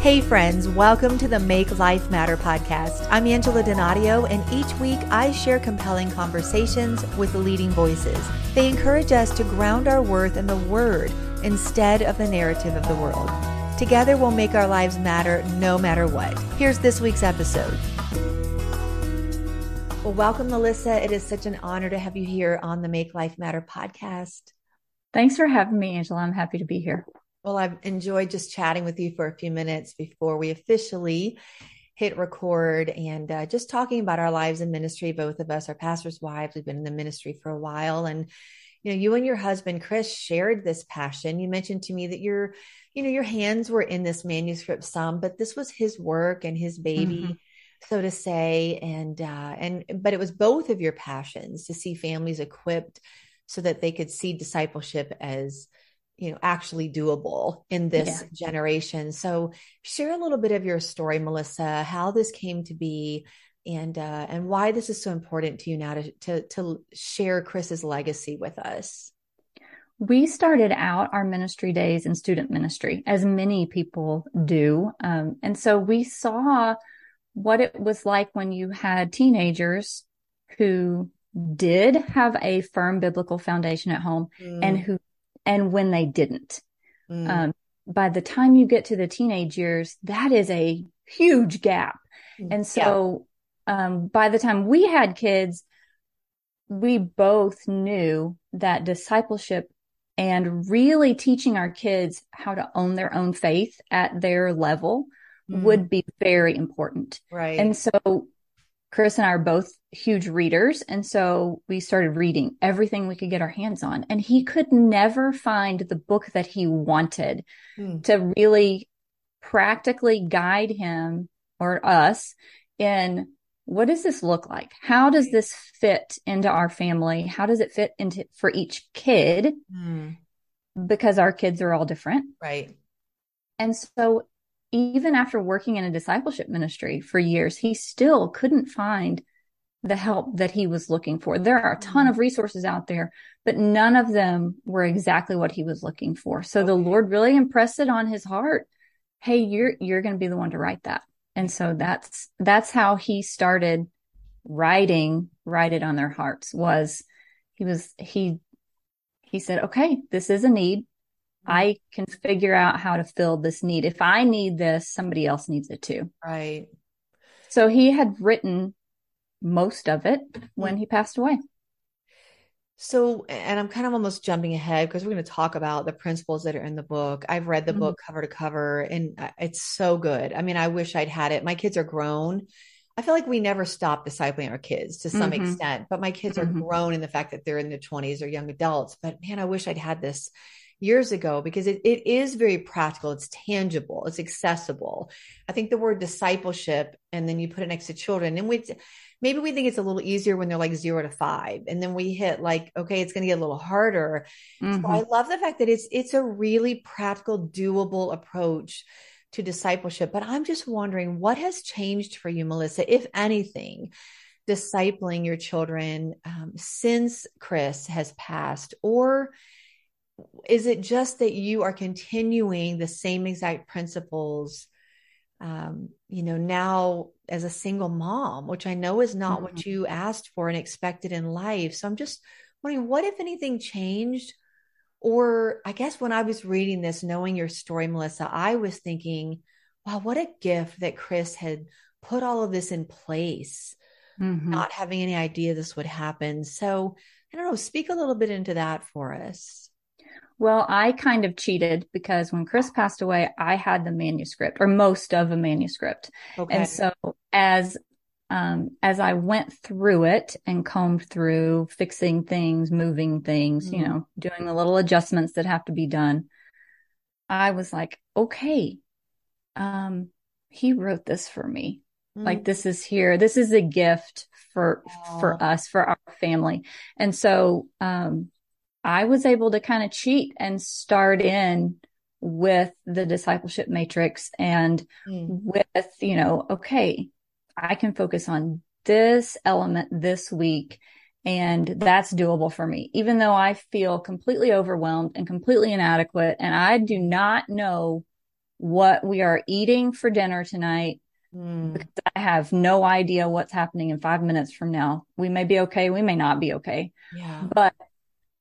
Hey, friends, welcome to the Make Life Matter podcast. I'm Angela Donadio, and each week I share compelling conversations with leading voices. They encourage us to ground our worth in the Word instead of the narrative of the world. Together, we'll make our lives matter no matter what. Here's this week's episode. Well, welcome, Melissa. It is such an honor to have you here on the Make Life Matter podcast. Thanks for having me, Angela. I'm happy to be here. Well, I've enjoyed just chatting with you for a few minutes before we officially hit record and uh, just talking about our lives in ministry. Both of us are pastors' wives. We've been in the ministry for a while. And, you know, you and your husband, Chris, shared this passion. You mentioned to me that your, you know, your hands were in this manuscript some, but this was his work and his baby. Mm-hmm so to say and uh and but it was both of your passions to see families equipped so that they could see discipleship as you know actually doable in this yeah. generation so share a little bit of your story melissa how this came to be and uh, and why this is so important to you now to, to to share chris's legacy with us we started out our ministry days in student ministry as many people do um, and so we saw what it was like when you had teenagers who did have a firm biblical foundation at home mm. and who and when they didn't. Mm. Um, by the time you get to the teenage years, that is a huge gap. Mm. And so, yeah. um, by the time we had kids, we both knew that discipleship and really teaching our kids how to own their own faith at their level mm. would be very important. Right. And so Chris and I are both huge readers. And so we started reading everything we could get our hands on. And he could never find the book that he wanted mm. to really practically guide him or us in what does this look like? How does this fit into our family? How does it fit into for each kid? Mm. Because our kids are all different. Right. And so even after working in a discipleship ministry for years, he still couldn't find the help that he was looking for. There are a ton mm-hmm. of resources out there, but none of them were exactly what he was looking for. So okay. the Lord really impressed it on his heart. Hey, you're, you're going to be the one to write that. And so that's, that's how he started writing, write it on their hearts was he was, he, he said, okay, this is a need. I can figure out how to fill this need. If I need this, somebody else needs it too. Right. So he had written most of it when he passed away. So, and I'm kind of almost jumping ahead because we're going to talk about the principles that are in the book. I've read the mm-hmm. book cover to cover and uh, it's so good. I mean, I wish I'd had it. My kids are grown. I feel like we never stop discipling our kids to some mm-hmm. extent, but my kids are mm-hmm. grown in the fact that they're in their 20s or young adults. But man, I wish I'd had this years ago because it, it is very practical. It's tangible. It's accessible. I think the word discipleship, and then you put it next to children and we, maybe we think it's a little easier when they're like zero to five. And then we hit like, okay, it's going to get a little harder. Mm-hmm. So I love the fact that it's, it's a really practical, doable approach to discipleship. But I'm just wondering what has changed for you, Melissa, if anything, discipling your children um, since Chris has passed or is it just that you are continuing the same exact principles um, you know now as a single mom which i know is not mm-hmm. what you asked for and expected in life so i'm just wondering what if anything changed or i guess when i was reading this knowing your story melissa i was thinking wow what a gift that chris had put all of this in place mm-hmm. not having any idea this would happen so i don't know speak a little bit into that for us well, I kind of cheated because when Chris passed away, I had the manuscript or most of a manuscript. Okay. And so as um, as I went through it and combed through fixing things, moving things, mm-hmm. you know, doing the little adjustments that have to be done, I was like, okay, um, he wrote this for me. Mm-hmm. Like this is here. This is a gift for, Aww. for us, for our family. And so, um, I was able to kind of cheat and start in with the discipleship matrix and mm. with, you know, okay, I can focus on this element this week and that's doable for me, even though I feel completely overwhelmed and completely inadequate. And I do not know what we are eating for dinner tonight mm. because I have no idea what's happening in five minutes from now. We may be okay. We may not be okay. Yeah. But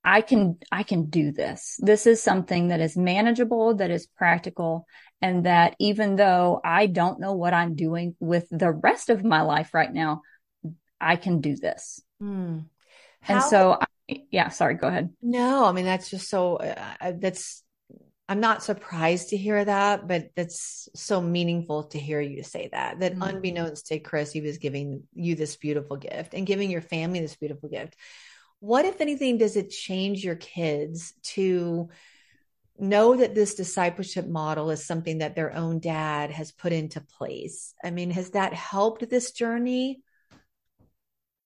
I can, I can do this. This is something that is manageable, that is practical. And that even though I don't know what I'm doing with the rest of my life right now, I can do this. Mm. and so, I, yeah, sorry, go ahead. No, I mean, that's just so, uh, that's I'm not surprised to hear that, but that's so meaningful to hear you say that. That mm-hmm. unbeknownst to Chris, he was giving you this beautiful gift and giving your family this beautiful gift. What, if anything, does it change your kids to know that this discipleship model is something that their own dad has put into place? I mean, has that helped this journey?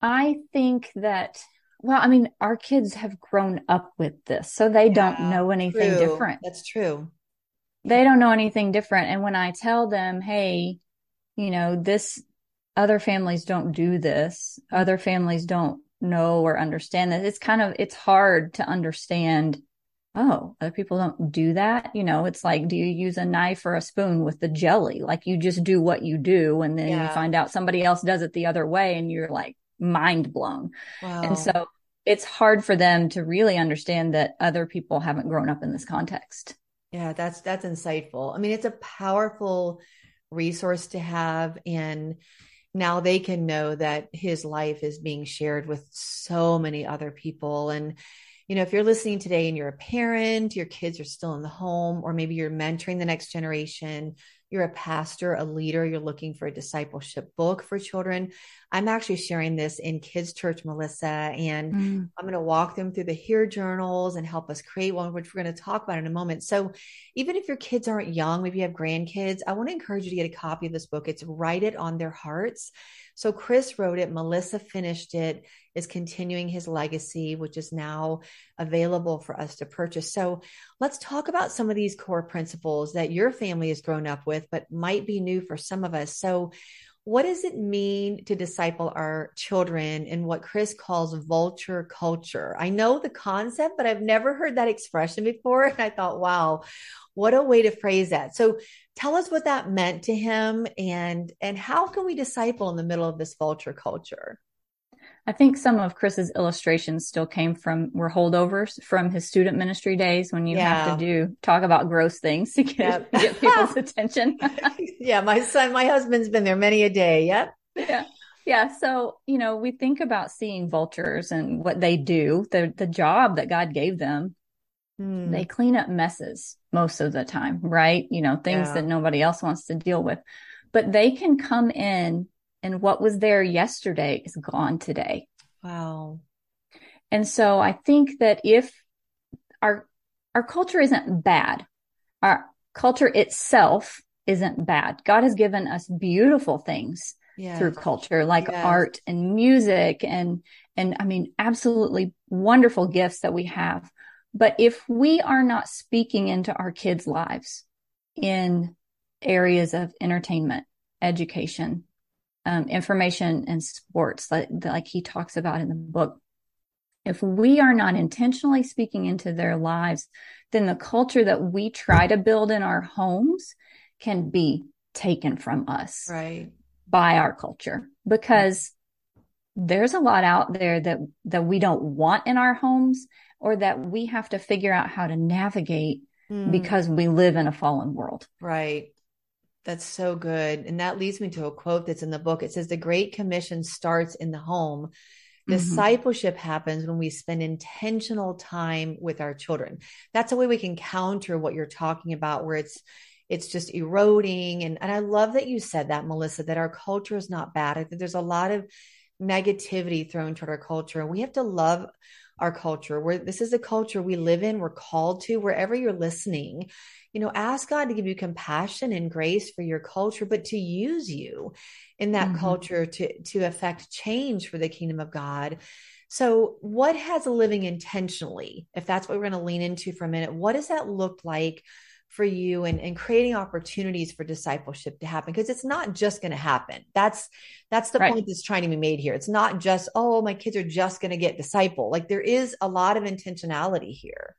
I think that well, I mean, our kids have grown up with this, so they yeah, don't know anything true. different. That's true. They don't know anything different. And when I tell them, hey, you know, this other families don't do this, other families don't know or understand that, it's kind of, it's hard to understand. Oh, other people don't do that. You know, it's like, do you use a knife or a spoon with the jelly? Like you just do what you do. And then yeah. you find out somebody else does it the other way and you're like, mind blown. Wow. And so it's hard for them to really understand that other people haven't grown up in this context. Yeah, that's that's insightful. I mean, it's a powerful resource to have and now they can know that his life is being shared with so many other people. And you know if you're listening today and you're a parent your kids are still in the home or maybe you're mentoring the next generation you're a pastor, a leader, you're looking for a discipleship book for children, I'm actually sharing this in Kids Church, Melissa, and mm. I'm going to walk them through the Hear journals and help us create one, which we're going to talk about in a moment. So, even if your kids aren't young, maybe you have grandkids, I want to encourage you to get a copy of this book. It's Write It on Their Hearts. So, Chris wrote it, Melissa finished it, is continuing his legacy, which is now available for us to purchase. So let's talk about some of these core principles that your family has grown up with, but might be new for some of us. So, what does it mean to disciple our children in what Chris calls vulture culture? I know the concept, but I've never heard that expression before. And I thought, wow, what a way to phrase that. So tell us what that meant to him and and how can we disciple in the middle of this vulture culture? I think some of Chris's illustrations still came from were holdovers from his student ministry days when you yeah. have to do talk about gross things to get, yep. get people's attention. yeah, my son, my husband's been there many a day. Yep. Yeah. Yeah. So, you know, we think about seeing vultures and what they do, the the job that God gave them. Hmm. They clean up messes most of the time, right? You know, things yeah. that nobody else wants to deal with. But they can come in and what was there yesterday is gone today. Wow. And so I think that if our our culture isn't bad, our culture itself isn't bad. God has given us beautiful things yes. through culture like yes. art and music and and I mean absolutely wonderful gifts that we have. But if we are not speaking into our kids' lives in areas of entertainment, education, um, information and sports like, like he talks about in the book. If we are not intentionally speaking into their lives, then the culture that we try to build in our homes can be taken from us right. by our culture because there's a lot out there that that we don't want in our homes or that we have to figure out how to navigate mm. because we live in a fallen world. Right. That's so good. And that leads me to a quote that's in the book. It says, The Great Commission starts in the home. Mm-hmm. Discipleship happens when we spend intentional time with our children. That's a way we can counter what you're talking about, where it's it's just eroding. And, and I love that you said that, Melissa, that our culture is not bad. I think there's a lot of negativity thrown toward our culture. And we have to love our culture. Where this is the culture we live in, we're called to, wherever you're listening you know, ask God to give you compassion and grace for your culture, but to use you in that mm-hmm. culture to, to affect change for the kingdom of God. So, what has a living intentionally, if that's what we're going to lean into for a minute, what does that look like for you and, and creating opportunities for discipleship to happen? Because it's not just going to happen. That's that's the right. point that's trying to be made here. It's not just, oh, my kids are just going to get disciple. Like there is a lot of intentionality here.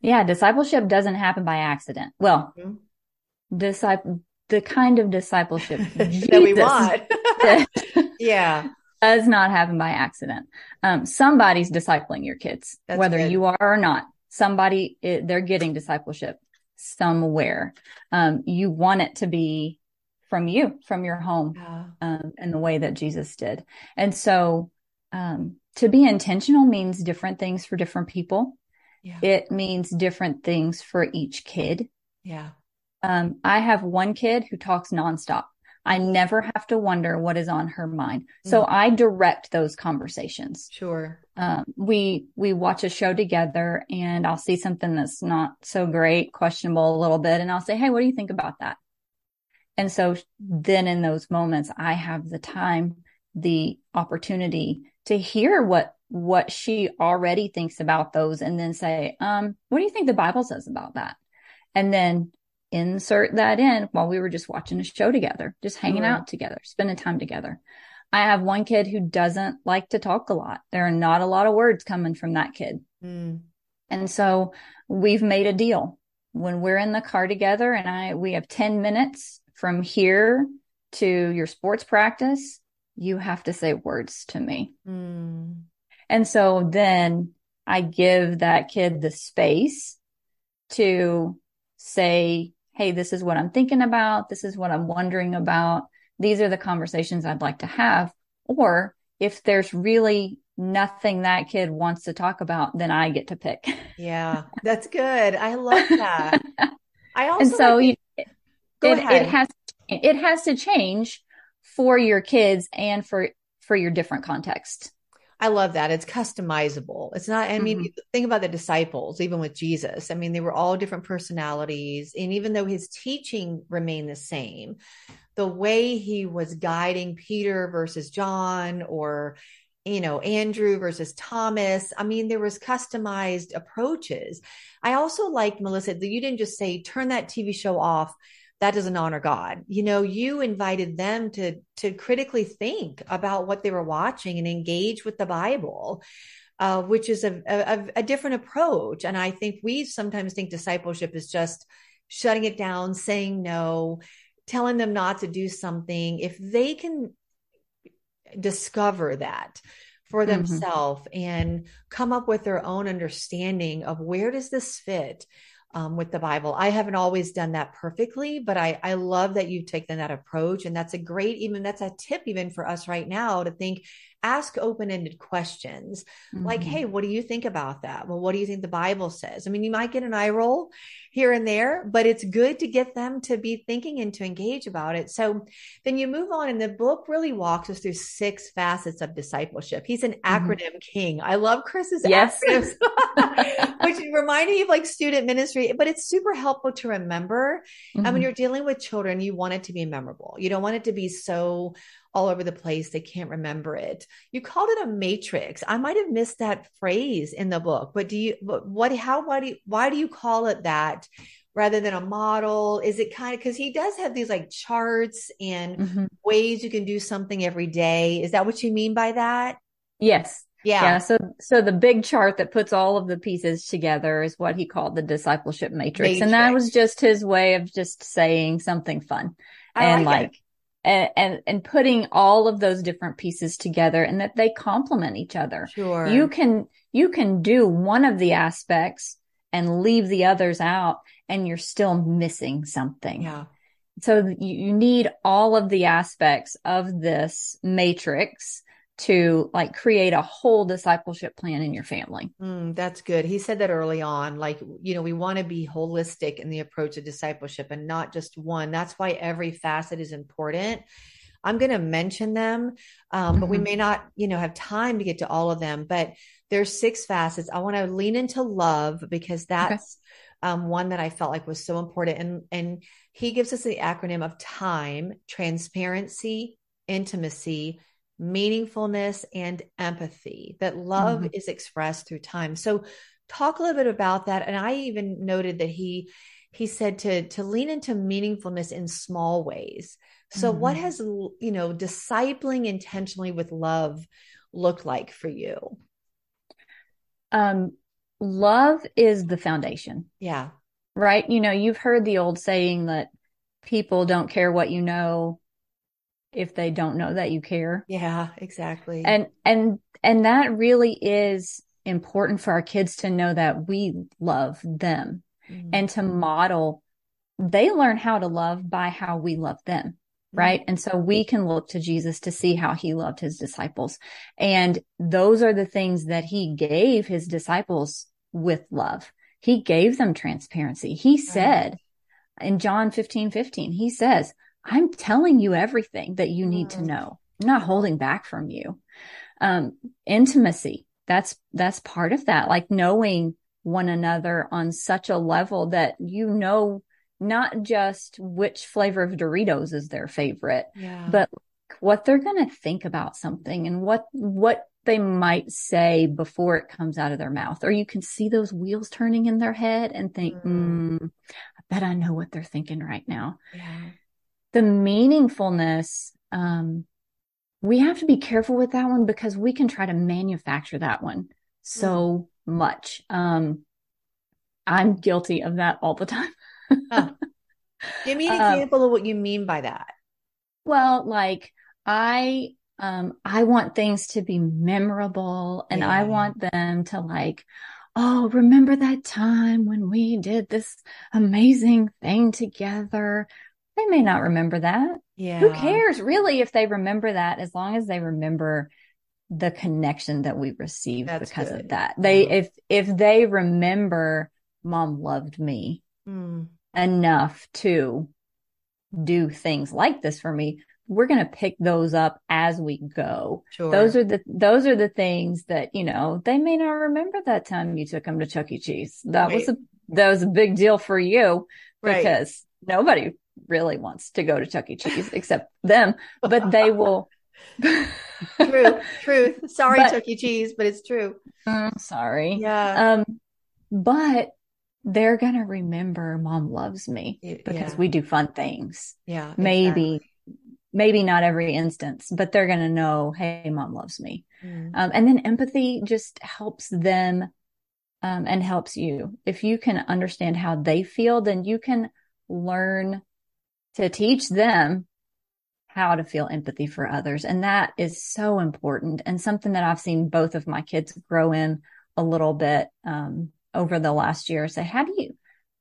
Yeah, discipleship doesn't happen by accident. Well, mm-hmm. disciple, the kind of discipleship that we want. yeah. Does not happen by accident. Um, somebody's discipling your kids, That's whether good. you are or not. Somebody, they're getting discipleship somewhere. Um, you want it to be from you, from your home, yeah. um, in the way that Jesus did. And so, um, to be intentional means different things for different people. Yeah. It means different things for each kid. Yeah. Um, I have one kid who talks nonstop. I never have to wonder what is on her mind. So mm. I direct those conversations. Sure. Um, we, we watch a show together and I'll see something that's not so great, questionable a little bit. And I'll say, Hey, what do you think about that? And so then in those moments, I have the time, the opportunity to hear what what she already thinks about those and then say, um, what do you think the Bible says about that? And then insert that in while we were just watching a show together, just hanging out together, spending time together. I have one kid who doesn't like to talk a lot. There are not a lot of words coming from that kid. Mm. And so we've made a deal when we're in the car together and I, we have 10 minutes from here to your sports practice you have to say words to me. Mm. And so then I give that kid the space to say, Hey, this is what I'm thinking about. This is what I'm wondering about. These are the conversations I'd like to have. Or if there's really nothing that kid wants to talk about, then I get to pick. Yeah, that's good. I love that. I also, and so like it, it, it has, it has to change for your kids and for for your different context. I love that. It's customizable. It's not, I mean, mm-hmm. think about the disciples, even with Jesus. I mean, they were all different personalities. And even though his teaching remained the same, the way he was guiding Peter versus John or, you know, Andrew versus Thomas, I mean, there was customized approaches. I also like, Melissa, that you didn't just say, turn that TV show off that doesn't honor God. You know, you invited them to to critically think about what they were watching and engage with the Bible. Uh, which is a, a, a different approach. And I think we sometimes think discipleship is just shutting it down, saying no, telling them not to do something. If they can discover that for mm-hmm. themselves mm-hmm. and come up with their own understanding of where does this fit um, with the Bible. I haven't always done that perfectly, but I, I love that you've taken that approach. And that's a great, even that's a tip even for us right now to think, ask open-ended questions mm-hmm. like, Hey, what do you think about that? Well, what do you think the Bible says? I mean, you might get an eye roll here and there, but it's good to get them to be thinking and to engage about it. So then you move on and the book really walks us through six facets of discipleship. He's an mm-hmm. acronym king. I love Chris's yes. acronyms, which remind me of like student ministry, but it's super helpful to remember. Mm-hmm. And when mm-hmm. you're dealing with children, you want it to be memorable. You don't want it to be so all over the place. They can't remember it. You called it a matrix. I might have missed that phrase in the book, but do you, what, how, why do you, why do you call it that rather than a model? Is it kind of, cause he does have these like charts and mm-hmm. ways you can do something every day. Is that what you mean by that? Yes. Yeah. Yeah. So, so the big chart that puts all of the pieces together is what he called the discipleship matrix. matrix. And that was just his way of just saying something fun. I and like, like and, and, and putting all of those different pieces together and that they complement each other. Sure. You can, you can do one of the aspects and leave the others out and you're still missing something. Yeah. So you, you need all of the aspects of this matrix to like create a whole discipleship plan in your family. Mm, that's good. He said that early on. Like, you know, we want to be holistic in the approach of discipleship and not just one. That's why every facet is important. I'm going to mention them, um, mm-hmm. but we mm-hmm. may not, you know, have time to get to all of them. But there's six facets. I want to lean into love because that's okay. um, one that I felt like was so important. And and he gives us the acronym of time, transparency, intimacy, meaningfulness and empathy that love mm-hmm. is expressed through time. So talk a little bit about that. And i even noted that he he said to to lean into meaningfulness in small ways. So mm-hmm. what has you know discipling intentionally with love looked like for you? Um love is the foundation. Yeah. Right? You know you've heard the old saying that people don't care what you know if they don't know that you care. Yeah, exactly. And and and that really is important for our kids to know that we love them mm-hmm. and to model they learn how to love by how we love them mm-hmm. right and so we can look to Jesus to see how he loved his disciples and those are the things that he gave his disciples with love he gave them transparency he said in John 15 15 he says I'm telling you everything that you need mm-hmm. to know I'm not holding back from you um, intimacy that's that's part of that like knowing one another on such a level that you know not just which flavor of Doritos is their favorite yeah. but what they're going to think about something and what what they might say before it comes out of their mouth or you can see those wheels turning in their head and think mm. Mm, i bet i know what they're thinking right now yeah. The meaningfulness um, we have to be careful with that one because we can try to manufacture that one so mm. much. Um, I'm guilty of that all the time. huh. Give me an um, example um, of what you mean by that. Well, like I, um, I want things to be memorable and yeah. I want them to like, oh, remember that time when we did this amazing thing together? They may not remember that. Yeah. Who cares really if they remember that as long as they remember the connection that we received That's because good. of that. They if if they remember mom loved me mm. enough to do things like this for me, we're going to pick those up as we go. Sure. Those are the those are the things that, you know, they may not remember that time you took them to Chuck E. Cheese. That right. was a that was a big deal for you because right. nobody really wants to go to Chuck E. Cheese except them, but they will. true, truth. Sorry, but, Chuck E. Cheese, but it's true. Mm, sorry. Yeah. Um, but they're gonna remember mom loves me because yeah. we do fun things. Yeah. Maybe, exactly. maybe not every instance, but they're gonna know, hey, mom loves me. Mm. Um, and then empathy just helps them um, and helps you. If you can understand how they feel, then you can learn to teach them how to feel empathy for others. And that is so important and something that I've seen both of my kids grow in a little bit um, over the last year. Say, how do you,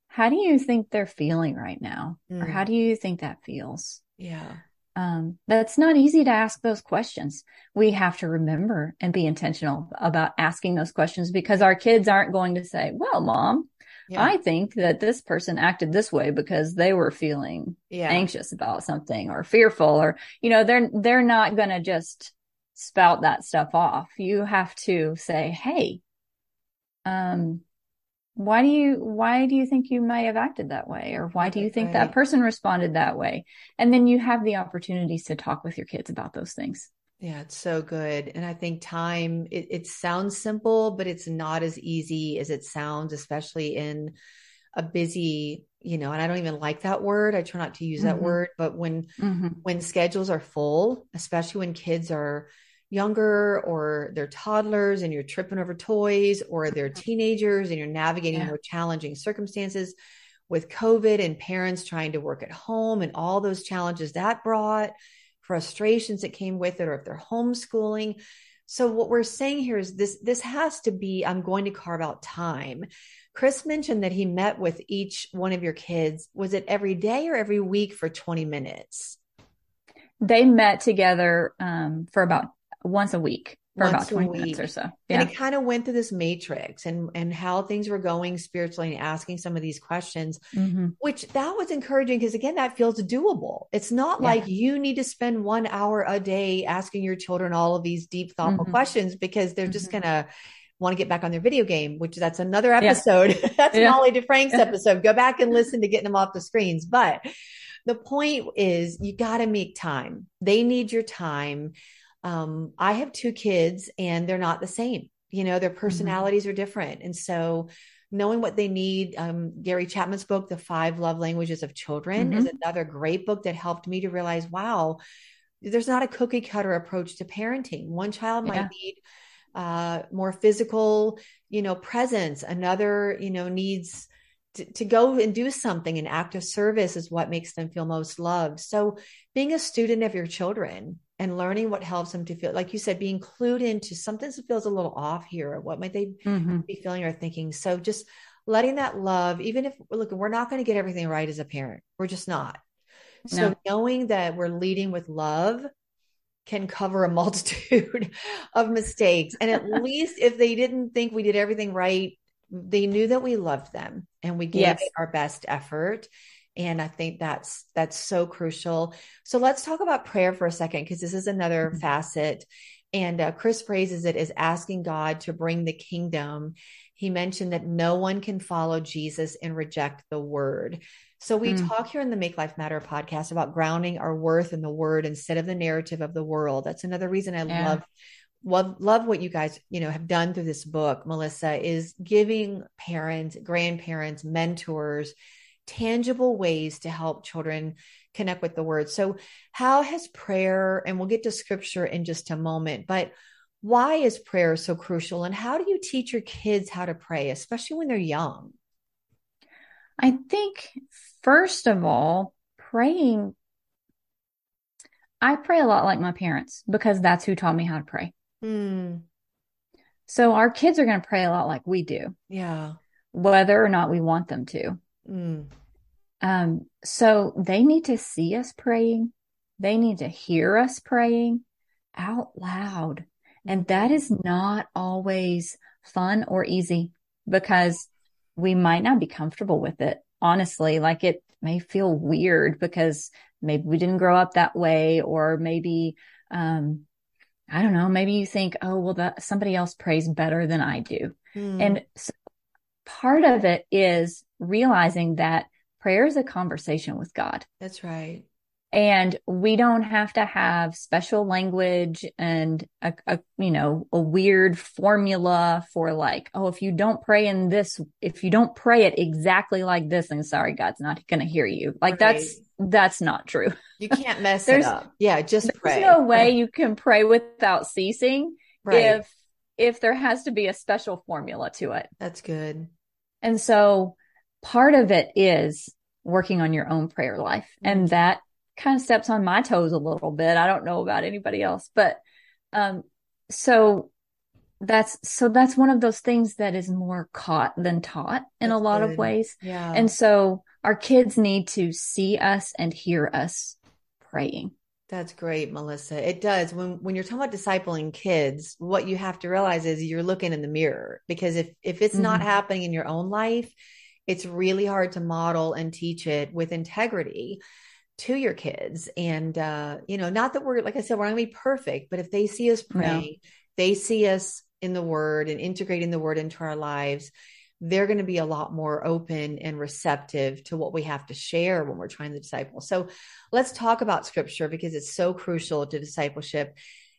how do you think they're feeling right now? Mm. Or how mm. do you think that feels? Yeah. Um, that's not easy to ask those questions. We have to remember and be intentional about asking those questions because our kids aren't going to say, well, mom, yeah. I think that this person acted this way because they were feeling yeah. anxious about something or fearful or, you know, they're, they're not going to just spout that stuff off. You have to say, Hey, um, why do you, why do you think you may have acted that way? Or why do you think right. that person responded that way? And then you have the opportunities to talk with your kids about those things. Yeah, it's so good. And I think time, it, it, sounds simple, but it's not as easy as it sounds, especially in a busy, you know, and I don't even like that word. I try not to use mm-hmm. that word, but when, mm-hmm. when schedules are full, especially when kids are younger or they're toddlers and you're tripping over toys or they're mm-hmm. teenagers and you're navigating yeah. more challenging circumstances with COVID and parents trying to work at home and all those challenges that brought frustrations that came with it or if they're homeschooling. So what we're saying here is this this has to be i'm going to carve out time. Chris mentioned that he met with each one of your kids. Was it every day or every week for 20 minutes? They met together um, for about once a week for about 20 minutes or so. Yeah. And it kind of went through this matrix and and how things were going spiritually and asking some of these questions, mm-hmm. which that was encouraging because again, that feels doable. It's not yeah. like you need to spend one hour a day asking your children all of these deep, thoughtful mm-hmm. questions because they're mm-hmm. just gonna want to get back on their video game, which that's another episode. Yeah. that's yeah. Molly DeFrank's episode. Go back and listen to getting them off the screens. But the point is you got to make time. They need your time um, I have two kids and they're not the same. You know, their mm-hmm. personalities mm-hmm. are different. And so knowing what they need, um, Gary Chapman's book, The Five Love Languages of Children, mm-hmm. is another great book that helped me to realize, wow, there's not a cookie cutter approach to parenting. One child yeah. might need uh, more physical, you know, presence. Another, you know, needs to, to go and do something an act of service is what makes them feel most loved. So being a student of your children and learning what helps them to feel like you said being clued into something that feels a little off here what might they mm-hmm. be feeling or thinking. So just letting that love even if look we're not going to get everything right as a parent. We're just not. So no. knowing that we're leading with love can cover a multitude of mistakes. And at least if they didn't think we did everything right they knew that we loved them and we gave yes. our best effort and i think that's that's so crucial so let's talk about prayer for a second because this is another mm-hmm. facet and uh, chris phrases it as asking god to bring the kingdom he mentioned that no one can follow jesus and reject the word so we mm. talk here in the make life matter podcast about grounding our worth in the word instead of the narrative of the world that's another reason i yeah. love love love what you guys you know have done through this book melissa is giving parents grandparents mentors tangible ways to help children connect with the word so how has prayer and we'll get to scripture in just a moment but why is prayer so crucial and how do you teach your kids how to pray especially when they're young i think first of all praying I pray a lot like my parents because that's who taught me how to pray. Hmm. So our kids are going to pray a lot like we do. Yeah. Whether or not we want them to. Mm. Um, so they need to see us praying. They need to hear us praying out loud. And that is not always fun or easy because we might not be comfortable with it. Honestly, like it may feel weird because maybe we didn't grow up that way or maybe, um, I don't know, maybe you think, oh, well, that somebody else prays better than I do. Mm. And so part of it is realizing that prayer is a conversation with God. That's right. And we don't have to have special language and a, a, you know, a weird formula for like, oh, if you don't pray in this, if you don't pray it exactly like this, then sorry, God's not going to hear you. Like right. that's that's not true. You can't mess it up. Yeah, just pray. There's no way you can pray without ceasing right. if if there has to be a special formula to it. That's good. And so part of it is working on your own prayer life. Mm-hmm. And that kind of steps on my toes a little bit. I don't know about anybody else, but um so that's so that's one of those things that is more caught than taught in that's a lot good. of ways. Yeah. And so our kids need to see us and hear us praying. That's great, Melissa. It does. When when you're talking about discipling kids, what you have to realize is you're looking in the mirror because if if it's mm-hmm. not happening in your own life, it's really hard to model and teach it with integrity to your kids. And uh, you know, not that we're like I said, we're not gonna be perfect, but if they see us praying, no. they see us in the word and integrating the word into our lives, they're going to be a lot more open and receptive to what we have to share when we're trying to disciple. So let's talk about scripture because it's so crucial to discipleship.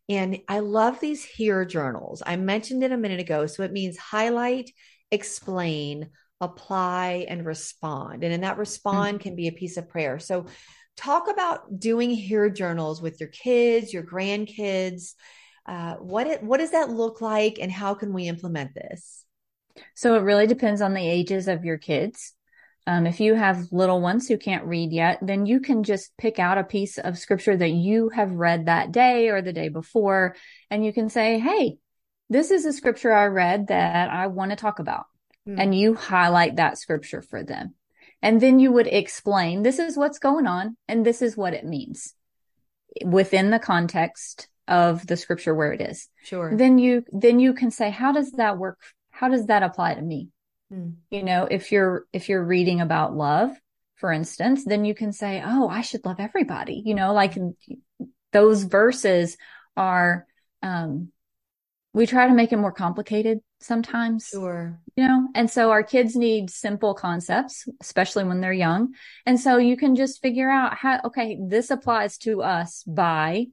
And I love these hear journals. I mentioned it a minute ago. So it means highlight, explain, apply, and respond. And in that respond mm-hmm. can be a piece of prayer. So talk about doing hear journals with your kids, your grandkids. Uh, what it, what does that look like, and how can we implement this? So it really depends on the ages of your kids. Um, if you have little ones who can't read yet, then you can just pick out a piece of scripture that you have read that day or the day before, and you can say, Hey, this is a scripture I read that I want to talk about. Mm-hmm. And you highlight that scripture for them. And then you would explain, this is what's going on and this is what it means within the context of the scripture where it is. Sure. Then you, then you can say, how does that work how does that apply to me? Mm. You know, if you're, if you're reading about love, for instance, then you can say, Oh, I should love everybody. You know, like those verses are, um, we try to make it more complicated sometimes. Sure. You know, and so our kids need simple concepts, especially when they're young. And so you can just figure out how, okay, this applies to us by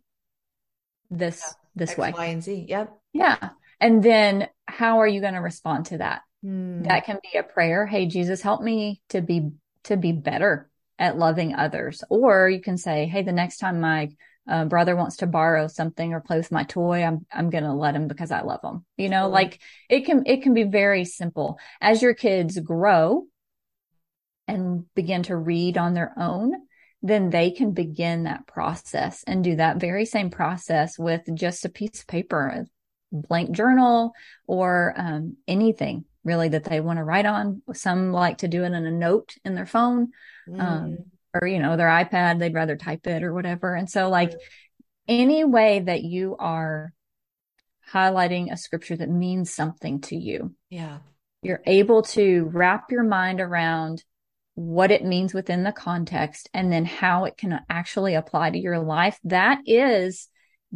this, yeah. this X, way. Y, and Z. Yep. Yeah. And then how are you going to respond to that? Mm. That can be a prayer. Hey, Jesus, help me to be, to be better at loving others. Or you can say, Hey, the next time my uh, brother wants to borrow something or play with my toy, I'm, I'm going to let him because I love him. You know, like it can, it can be very simple as your kids grow. and begin to read on their own, then they can begin that process and do that very same process with just a piece of paper, a blank journal, or um, anything really that they want to write on. Some like to do it in a note in their phone. Um, mm. Um, or you know their ipad they'd rather type it or whatever. And so like any way that you are highlighting a scripture that means something to you yeah. you're able to wrap your mind around what it means within the context and then how it can actually apply to your life. That is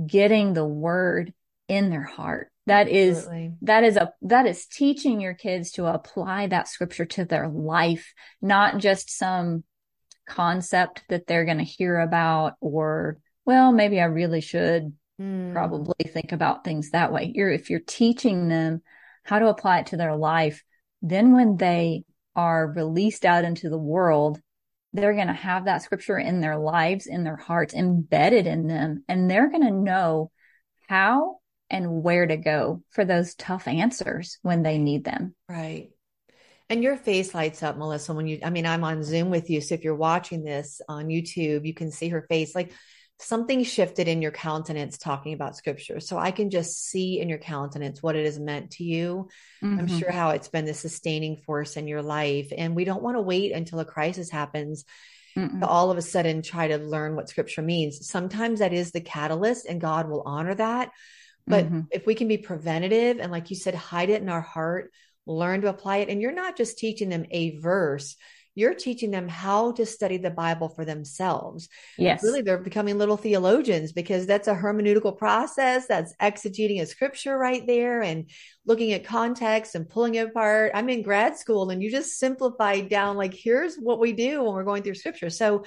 getting the word in their heart. That is Absolutely. that is a that is teaching your kids to apply that scripture to their life not just some concept that they're going to hear about or well maybe i really should mm. probably think about things that way. You're if you're teaching them how to apply it to their life then when they are released out into the world they're going to have that scripture in their lives in their hearts embedded in them and they're going to know how and where to go for those tough answers when they need them. Right and your face lights up, Melissa, when you, I mean, I'm on Zoom with you. So if you're watching this on YouTube, you can see her face. Like something shifted in your countenance talking about scripture. So I can just see in your countenance what it has meant to you. Mm-hmm. I'm sure how it's been the sustaining force in your life. And we don't want to wait until a crisis happens all of a sudden try to learn what scripture means. Sometimes that is the catalyst and God will honor that. But mm-hmm. if we can be preventative and, like you said, hide it in our heart, learn to apply it. And you're not just teaching them a verse, you're teaching them how to study the Bible for themselves. Yes. Really, they're becoming little theologians because that's a hermeneutical process. That's exegeting a scripture right there and looking at context and pulling it apart. I'm in grad school and you just simplified down, like, here's what we do when we're going through scripture. So,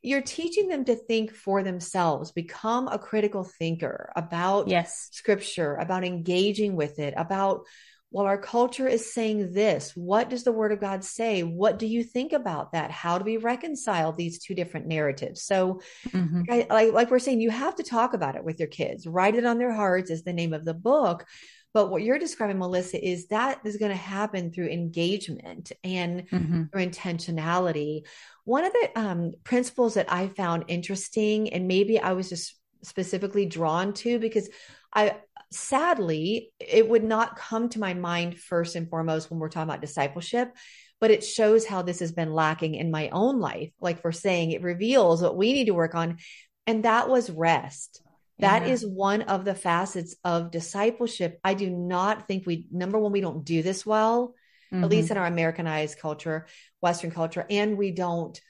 you're teaching them to think for themselves become a critical thinker about yes scripture about engaging with it about well, our culture is saying this. What does the word of God say? What do you think about that? How do we reconcile these two different narratives? So, mm-hmm. like, like we're saying, you have to talk about it with your kids. Write it on their hearts is the name of the book. But what you're describing, Melissa, is that is going to happen through engagement and mm-hmm. through intentionality. One of the um, principles that I found interesting, and maybe I was just specifically drawn to because I sadly, it would not come to my mind first and foremost when we're talking about discipleship, but it shows how this has been lacking in my own life. Like we're saying, it reveals what we need to work on. And that was rest. That yeah. is one of the facets of discipleship. I do not think we, number one, we don't do this well, mm-hmm. at least in our Americanized culture, Western culture, and we don't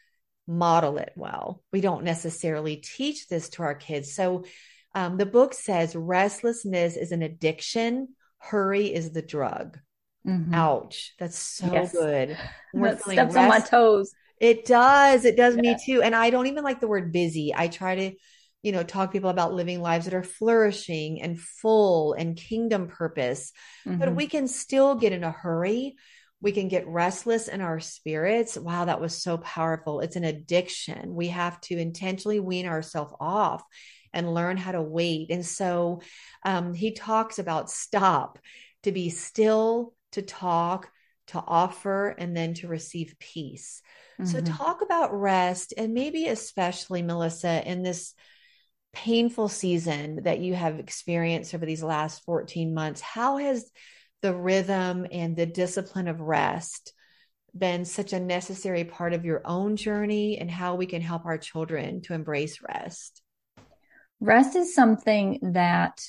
model it well. We don't necessarily teach this to our kids. So um, the book says restlessness is an addiction, hurry is the drug. Mm-hmm. Ouch. That's so yes. good. We're that steps rest- on my toes. It does. It does yeah. me too. And I don't even like the word busy. I try to, you know, talk people about living lives that are flourishing and full and kingdom purpose. Mm-hmm. But we can still get in a hurry. We can get restless in our spirits. Wow, that was so powerful. It's an addiction. We have to intentionally wean ourselves off and learn how to wait. And so um, he talks about stop, to be still, to talk, to offer, and then to receive peace. Mm-hmm. So, talk about rest, and maybe especially, Melissa, in this painful season that you have experienced over these last 14 months. How has the rhythm and the discipline of rest been such a necessary part of your own journey and how we can help our children to embrace rest? Rest is something that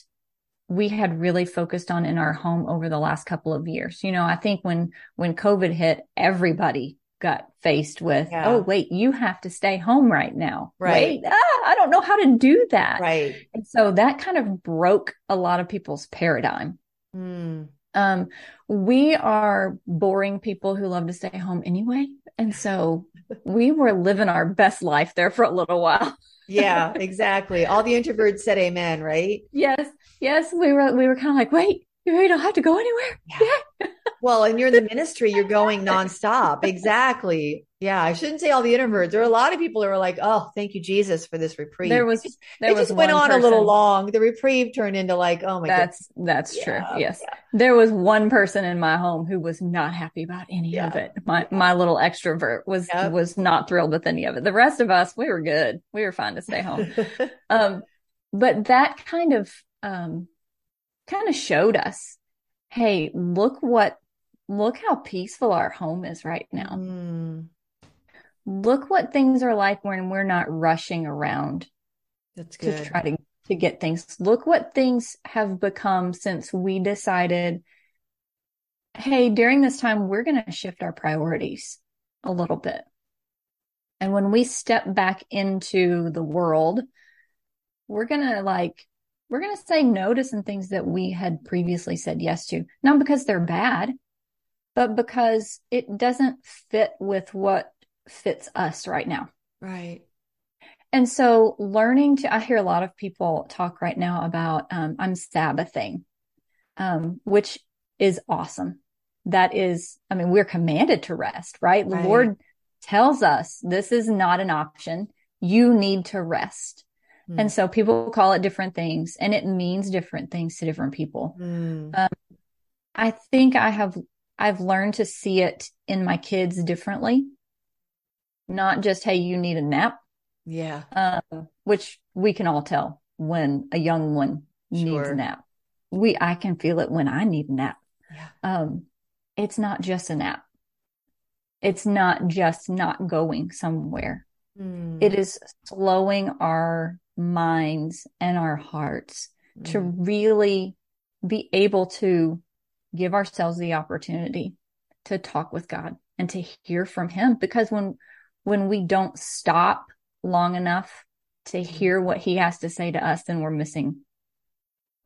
we had really focused on in our home over the last couple of years. You know, I think when when COVID hit, everybody got faced with, yeah. oh wait, you have to stay home right now. Right. Wait, ah, I don't know how to do that. Right. And so that kind of broke a lot of people's paradigm. Mm. Um, we are boring people who love to stay home anyway. And so we were living our best life there for a little while yeah, exactly. All the introverts said amen, right? Yes. Yes. We were, we were kind of like, wait, you really don't have to go anywhere. Yeah. yeah. Well, and you're in the ministry, you're going nonstop. Exactly. Yeah. I shouldn't say all the introverts. There are a lot of people who are like, oh, thank you, Jesus, for this reprieve. There was, there it was just went on person. a little long. The reprieve turned into like, oh my god." That's, goodness. that's yeah, true. Yes. Yeah. There was one person in my home who was not happy about any yeah. of it. My, my little extrovert was, yep. was not thrilled with any of it. The rest of us, we were good. We were fine to stay home. um, but that kind of, um, kind of showed us, hey, look what, look how peaceful our home is right now. Mm. Look what things are like when we're not rushing around. That's good. To try to, to get things. Look what things have become since we decided, hey, during this time, we're going to shift our priorities a little bit. And when we step back into the world, we're going to like we're going to say no to some things that we had previously said yes to, not because they're bad, but because it doesn't fit with what fits us right now. Right. And so learning to, I hear a lot of people talk right now about, um, I'm Sabbathing, um, which is awesome. That is, I mean, we're commanded to rest, right? right? The Lord tells us this is not an option. You need to rest. Mm. And so people call it different things and it means different things to different people. Mm. Um, I think I have, I've learned to see it in my kids differently. Not just, Hey, you need a nap. Yeah. Um, which we can all tell when a young one sure. needs a nap. We, I can feel it when I need a nap. Yeah. Um, it's not just a nap. It's not just not going somewhere. Mm. It is slowing our minds and our hearts mm. to really be able to give ourselves the opportunity to talk with God and to hear from him. Because when when we don't stop long enough to hear what he has to say to us then we're missing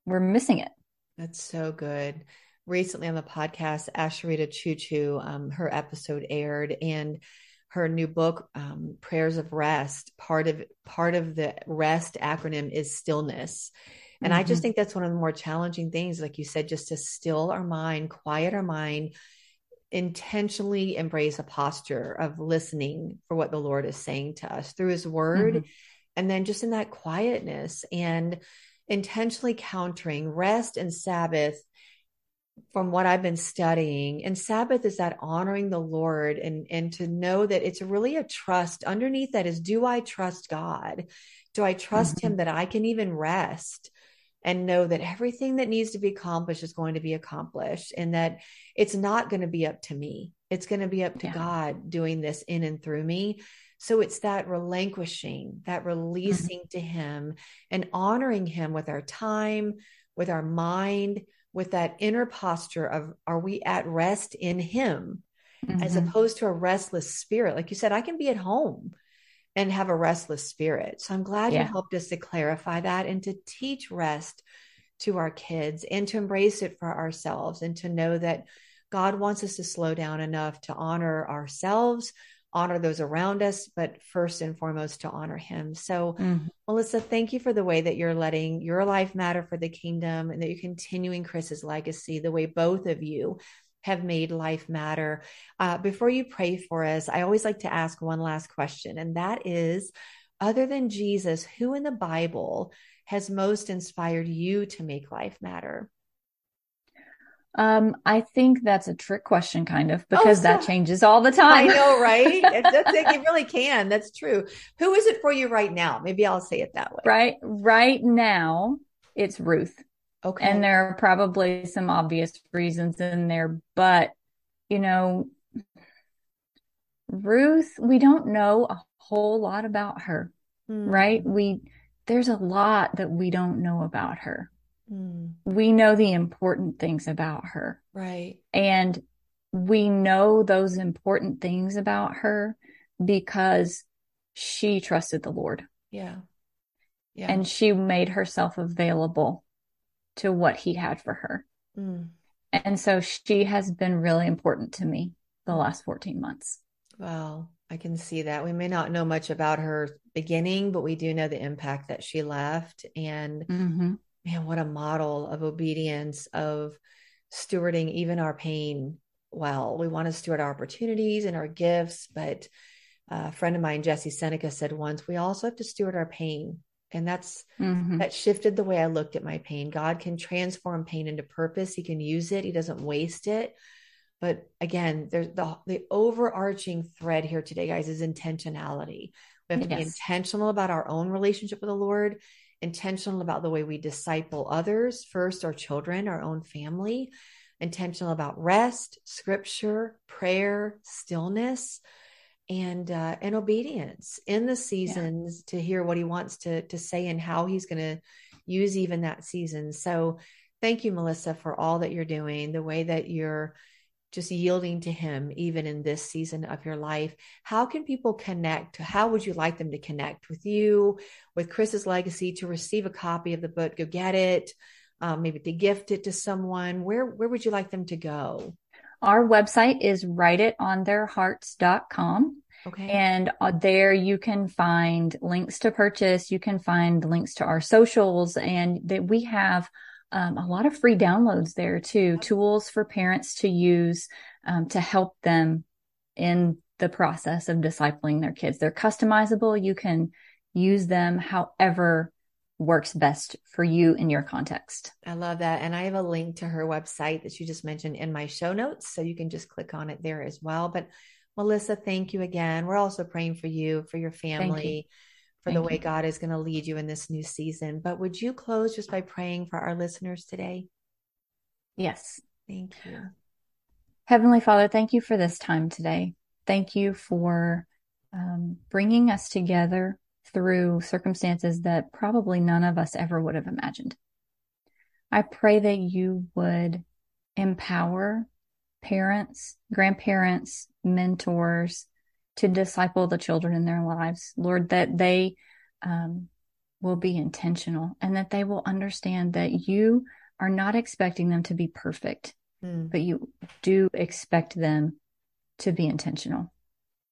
we're missing it. That's so good. Recently on the podcast asheritah ciuciu um, her episode aired and her new book um, prayers of rest part of part of the rest acronym is stillness and mm-hmm. i just mm-hmm. think that's one of the more challenging things like you said just to still our mind quiet our mind intentionally embrace a posture of listening for what the lord is saying to us through his word mm-hmm. and then just in that quietness and intentionally countering rest and sabbath from what I've been studying. And Sabbath is that honoring the Lord and, and to know that it's really a trust underneath that is, do I trust God? Do I trust mm-hmm. him that I can even rest and know that everything that needs to be accomplished is going to be accomplished and that it's not going to be up to me. It's going to be up to yeah. God doing this in and through me. So it's that relinquishing, that mm-hmm. releasing mm-hmm. to him and honoring him with our time, with our mind, with that inner posture of are we at rest in him mm-hmm. as opposed to a restless spirit like you said i can be at home and have a restless spirit so i'm glad yeah. you helped us to clarify that and to teach rest to our kids and to embrace it for ourselves and to know that god wants us to slow down enough to honor ourselves honor those around us, but first and foremost to honor him. So, mm-hmm. Melissa, thank you for the way that you're letting your life matter for the kingdom and that you're continuing Chris's legacy, the way both of you have made life matter. Uh, before you pray for us, I always like to ask one last question, and that is other than Jesus, who in the Bible has most inspired you to make life matter? Um, I think that's a trick question, kind of, because oh, that changes all the time. I know, right? That's, it really can. That's true. Who is it for you right now? Maybe I'll say it that way. Right, right now, it's Ruth. Okay, and there are probably some obvious reasons in there, but you know, Ruth, we don't know a whole lot about her, mm. right? We there's a lot that we don't know about her. Mm. We know the important things about her. Right. And we know those important things about her because she trusted the Lord. Yeah. Yeah. And she made herself available to what he had for her. Mm. And so she has been really important to me the last 14 months. Well, I can see that. We may not know much about her beginning, but we do know the impact that she left. And mm-hmm man, what a model of obedience, of stewarding even our pain well. We want to steward our opportunities and our gifts, but a friend of mine, Jesse Seneca, said once, we also have to steward our pain. And that's mm-hmm. that shifted the way I looked at my pain. God can transform pain into purpose. He can use it. He doesn't waste it. But again, there's the the overarching thread here today, guys, is intentionality. We have to yes. be intentional about our own relationship with the Lord, intentional about the way we disciple others, first our children, our own family, intentional about rest, scripture, prayer, stillness, and uh, and obedience in the seasons yeah. to hear what he wants to to say and how he's going to use even that season. So thank you Melissa for all that you're doing, the way that you're just yielding to him even in this season of your life. How can people connect? How would you like them to connect with you, with Chris's legacy to receive a copy of the book, go get it, um, maybe to gift it to someone? Where where would you like them to go? Our website is writeitontheirhearts.com. Okay. And uh, there you can find links to purchase. You can find links to our socials and that we have um, a lot of free downloads there too, tools for parents to use um, to help them in the process of discipling their kids. They're customizable. You can use them however works best for you in your context. I love that. And I have a link to her website that you just mentioned in my show notes. So you can just click on it there as well. But Melissa, thank you again. We're also praying for you, for your family, you. for thank the way you. God is going to lead you in this new season. But would you close just by praying for our listeners today? Yes. Thank you. Heavenly Father, thank you for this time today. Thank you for um, bringing us together through circumstances that probably none of us ever would have imagined. I pray that you would empower parents, grandparents, mentors to disciple the children in their lives. Lord, that they um, will be intentional and that they will understand that you are not expecting them to be perfect, mm. but you do expect them to be intentional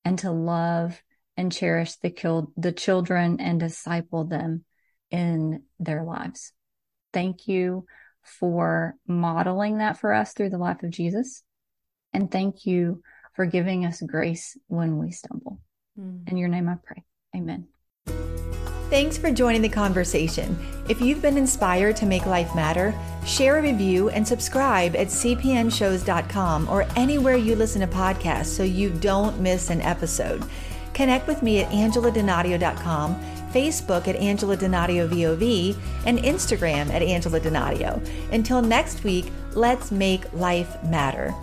and to love and cherish the, the children and disciple them in their lives. Thank you for modeling that for us through the life of Jesus. And thank you for giving us grace when we stumble. Mm. In your name I pray. Amen. Thanks for joining the conversation. If you've been inspired to make life matter, share a review and subscribe at cpnshows.com or anywhere you listen to podcasts so you don't miss an episode. Connect with me at angeladonadio.com, Facebook at Angela Donadio VOV, and Instagram at Angela Donadio. Until next week, let's make life matter.